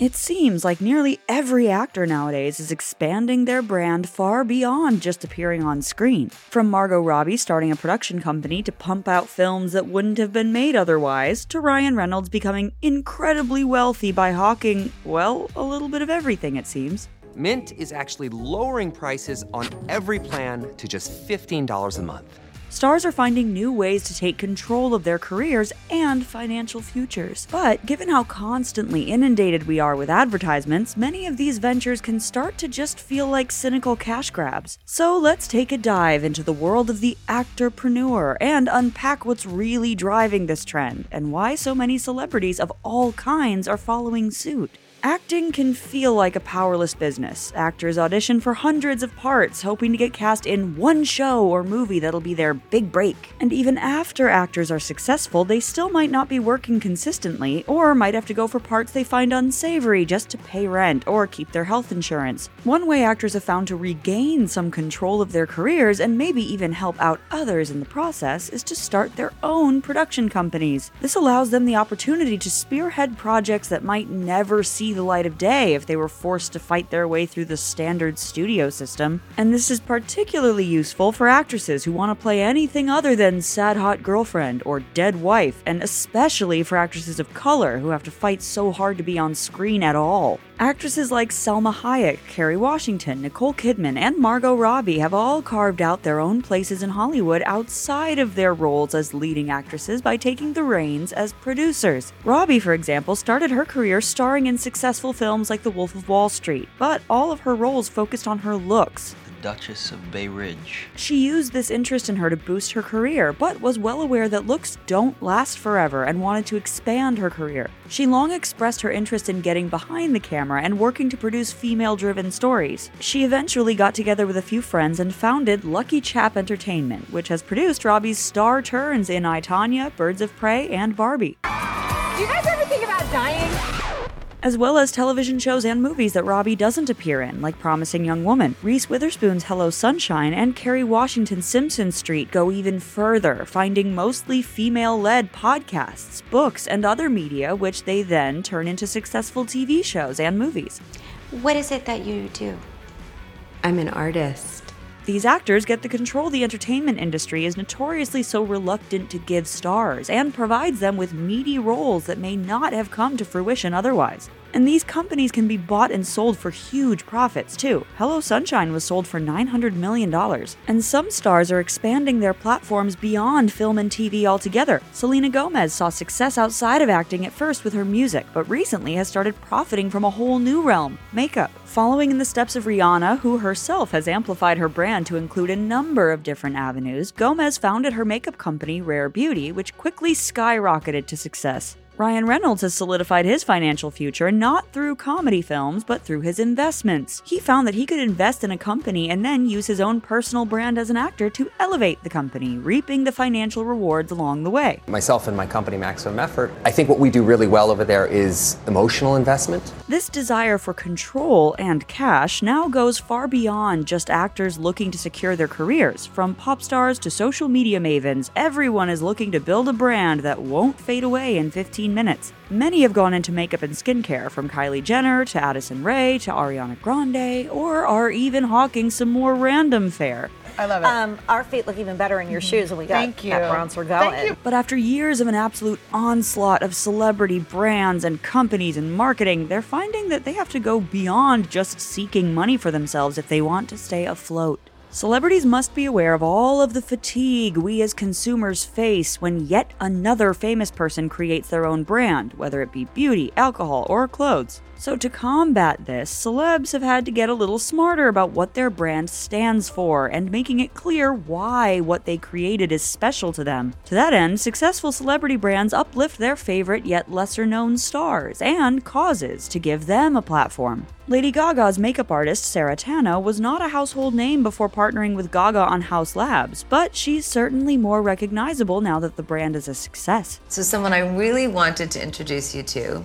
It seems like nearly every actor nowadays is expanding their brand far beyond just appearing on screen. From Margot Robbie starting a production company to pump out films that wouldn't have been made otherwise, to Ryan Reynolds becoming incredibly wealthy by hawking, well, a little bit of everything, it seems. Mint is actually lowering prices on every plan to just $15 a month. Stars are finding new ways to take control of their careers and financial futures. But given how constantly inundated we are with advertisements, many of these ventures can start to just feel like cynical cash grabs. So let's take a dive into the world of the actorpreneur and unpack what's really driving this trend and why so many celebrities of all kinds are following suit. Acting can feel like a powerless business. Actors audition for hundreds of parts, hoping to get cast in one show or movie that'll be their big break. And even after actors are successful, they still might not be working consistently, or might have to go for parts they find unsavory just to pay rent or keep their health insurance. One way actors have found to regain some control of their careers and maybe even help out others in the process is to start their own production companies. This allows them the opportunity to spearhead projects that might never see the light of day if they were forced to fight their way through the standard studio system. And this is particularly useful for actresses who want to play anything other than sad hot girlfriend or dead wife, and especially for actresses of color who have to fight so hard to be on screen at all. Actresses like Salma Hayek, Kerry Washington, Nicole Kidman, and Margot Robbie have all carved out their own places in Hollywood outside of their roles as leading actresses by taking the reins as producers. Robbie, for example, started her career starring in successful films like The Wolf of Wall Street, but all of her roles focused on her looks. The Duchess of Bay Ridge. She used this interest in her to boost her career, but was well aware that looks don't last forever and wanted to expand her career. She long expressed her interest in getting behind the camera and working to produce female driven stories. She eventually got together with a few friends and founded Lucky Chap Entertainment, which has produced Robbie's star turns in I, Tonya, Birds of Prey, and Barbie. Do you guys ever think about dying? As well as television shows and movies that Robbie doesn't appear in, like Promising Young Woman. Reese Witherspoon's Hello Sunshine and Kerry Washington's Simpson Street go even further, finding mostly female led podcasts, books, and other media, which they then turn into successful TV shows and movies. What is it that you do? I'm an artist. These actors get to control the entertainment industry is notoriously so reluctant to give stars and provides them with meaty roles that may not have come to fruition otherwise. And these companies can be bought and sold for huge profits, too. Hello Sunshine was sold for $900 million. And some stars are expanding their platforms beyond film and TV altogether. Selena Gomez saw success outside of acting at first with her music, but recently has started profiting from a whole new realm makeup. Following in the steps of Rihanna, who herself has amplified her brand to include a number of different avenues, Gomez founded her makeup company, Rare Beauty, which quickly skyrocketed to success. Ryan Reynolds has solidified his financial future not through comedy films, but through his investments. He found that he could invest in a company and then use his own personal brand as an actor to elevate the company, reaping the financial rewards along the way. Myself and my company, Maximum Effort, I think what we do really well over there is emotional investment. This desire for control and cash now goes far beyond just actors looking to secure their careers. From pop stars to social media mavens, everyone is looking to build a brand that won't fade away in 15 15 minutes. Many have gone into makeup and skincare, from Kylie Jenner to Addison Rae to Ariana Grande, or are even hawking some more random fare. I love it. Um, our feet look even better in your shoes when we got Thank you. that bronzer going. Thank you. But after years of an absolute onslaught of celebrity brands and companies and marketing, they're finding that they have to go beyond just seeking money for themselves if they want to stay afloat. Celebrities must be aware of all of the fatigue we as consumers face when yet another famous person creates their own brand, whether it be beauty, alcohol, or clothes. So, to combat this, celebs have had to get a little smarter about what their brand stands for and making it clear why what they created is special to them. To that end, successful celebrity brands uplift their favorite yet lesser known stars and causes to give them a platform. Lady Gaga's makeup artist, Sarah Tanno, was not a household name before partnering with Gaga on Haus Labs, but she's certainly more recognizable now that the brand is a success. So, someone I really wanted to introduce you to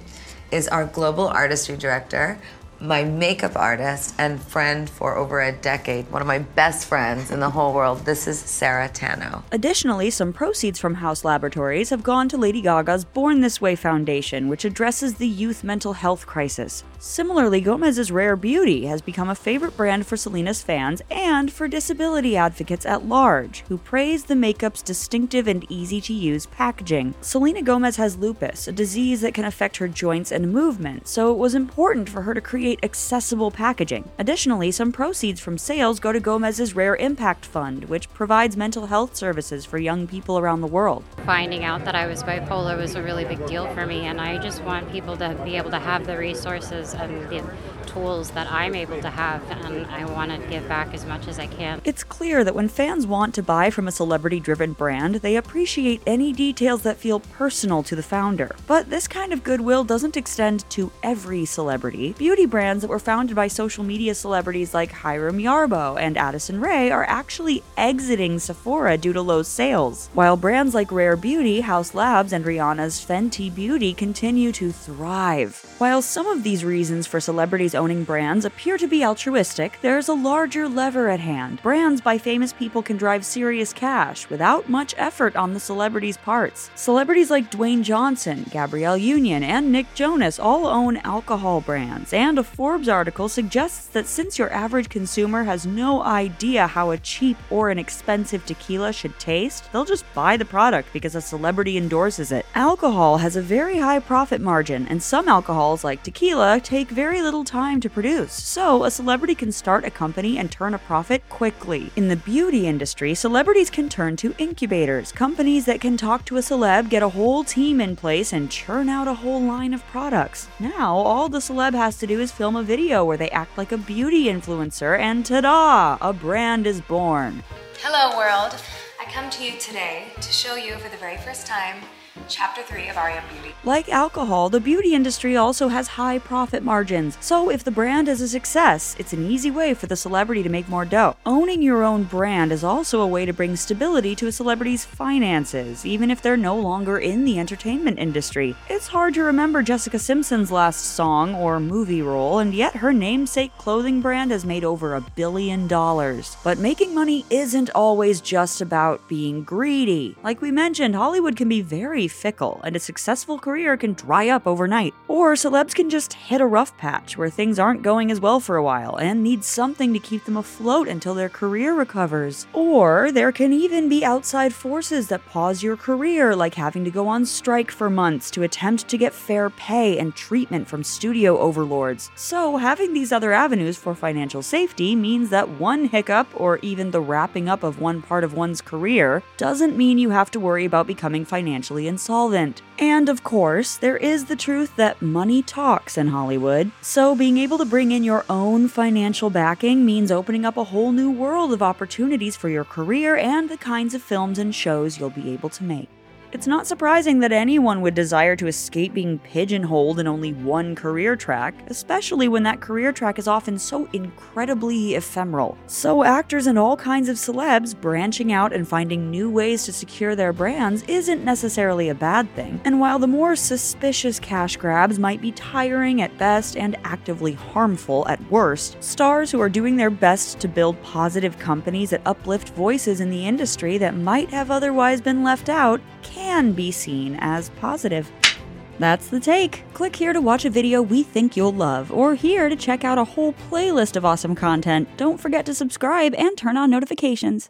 is our global artistry director, my makeup artist and friend for over a decade, one of my best friends in the whole world. This is Sarah Tanno. Additionally, some proceeds from Haus Laboratories have gone to Lady Gaga's Born This Way Foundation, which addresses the youth mental health crisis. Similarly, Gomez's Rare Beauty has become a favorite brand for Selena's fans and for disability advocates at large, who praise the makeup's distinctive and easy to use packaging. Selena Gomez has lupus, a disease that can affect her joints and movement, so it was important for her to create accessible packaging. Additionally, some proceeds from sales go to Gomez's Rare Impact Fund, which provides mental health services for young people around the world. Finding out that I was bipolar was a really big deal for me, and I just want people to be able to have the resources and the tools that I'm able to have, and I want to give back as much as I can. It's clear that when fans want to buy from a celebrity driven brand, they appreciate any details that feel personal to the founder. But this kind of goodwill doesn't extend to every celebrity. Beauty brands that were founded by social media celebrities like Hyram Yarbro and Addison Rae are actually exiting Sephora due to low sales, while brands like Rare Beauty, Haus Labs, and Rihanna's Fenty Beauty continue to thrive. While some of these reasons for celebrities owning brands appear to be altruistic, there's a larger lever at hand. Brands by famous people can drive serious cash without much effort on the celebrities' parts. Celebrities like Dwayne Johnson, Gabrielle Union, and Nick Jonas all own alcohol brands, and a Forbes article suggests that since your average consumer has no idea how a cheap or an expensive tequila should taste, they'll just buy the product because a celebrity endorses it. Alcohol has a very high profit margin, and some alcohols, like tequila, take very little time to produce, so a celebrity can start a company and turn a profit quickly. In the beauty industry, celebrities can turn to incubators, companies that can talk to a celeb, get a whole team in place, and churn out a whole line of products. Now, all the celeb has to do is film a video where they act like a beauty influencer, and ta da! A brand is born. Hello, world. I come to you today to show you for the very first time Chapter 3 of Beauty. Like alcohol, the beauty industry also has high profit margins. So if the brand is a success, it's an easy way for the celebrity to make more dough. Owning your own brand is also a way to bring stability to a celebrity's finances, even if they're no longer in the entertainment industry. It's hard to remember Jessica Simpson's last song or movie role, and yet her namesake clothing brand has made over a billion dollars. But making money isn't always just about being greedy. Like we mentioned, Hollywood can be very fickle, and a successful career can dry up overnight. Or celebs can just hit a rough patch where things aren't going as well for a while and need something to keep them afloat until their career recovers. Or there can even be outside forces that pause your career, like having to go on strike for months to attempt to get fair pay and treatment from studio overlords. So, having these other avenues for financial safety means that one hiccup or even the wrapping up of one part of one's career doesn't mean you have to worry about becoming financially insolvent. And of course, there is the truth that money talks in Hollywood. So, being able to bring in your own financial backing means opening up a whole new world of opportunities for your career and the kinds of films and shows you'll be able to make. It's not surprising that anyone would desire to escape being pigeonholed in only one career track, especially when that career track is often so incredibly ephemeral. So, actors and all kinds of celebs branching out and finding new ways to secure their brands isn't necessarily a bad thing. And while the more suspicious cash grabs might be tiring at best and actively harmful at worst, stars who are doing their best to build positive companies that uplift voices in the industry that might have otherwise been left out can be seen as positive. That's the take. Click here to watch a video we think you'll love, or here to check out a whole playlist of awesome content. Don't forget to subscribe and turn on notifications.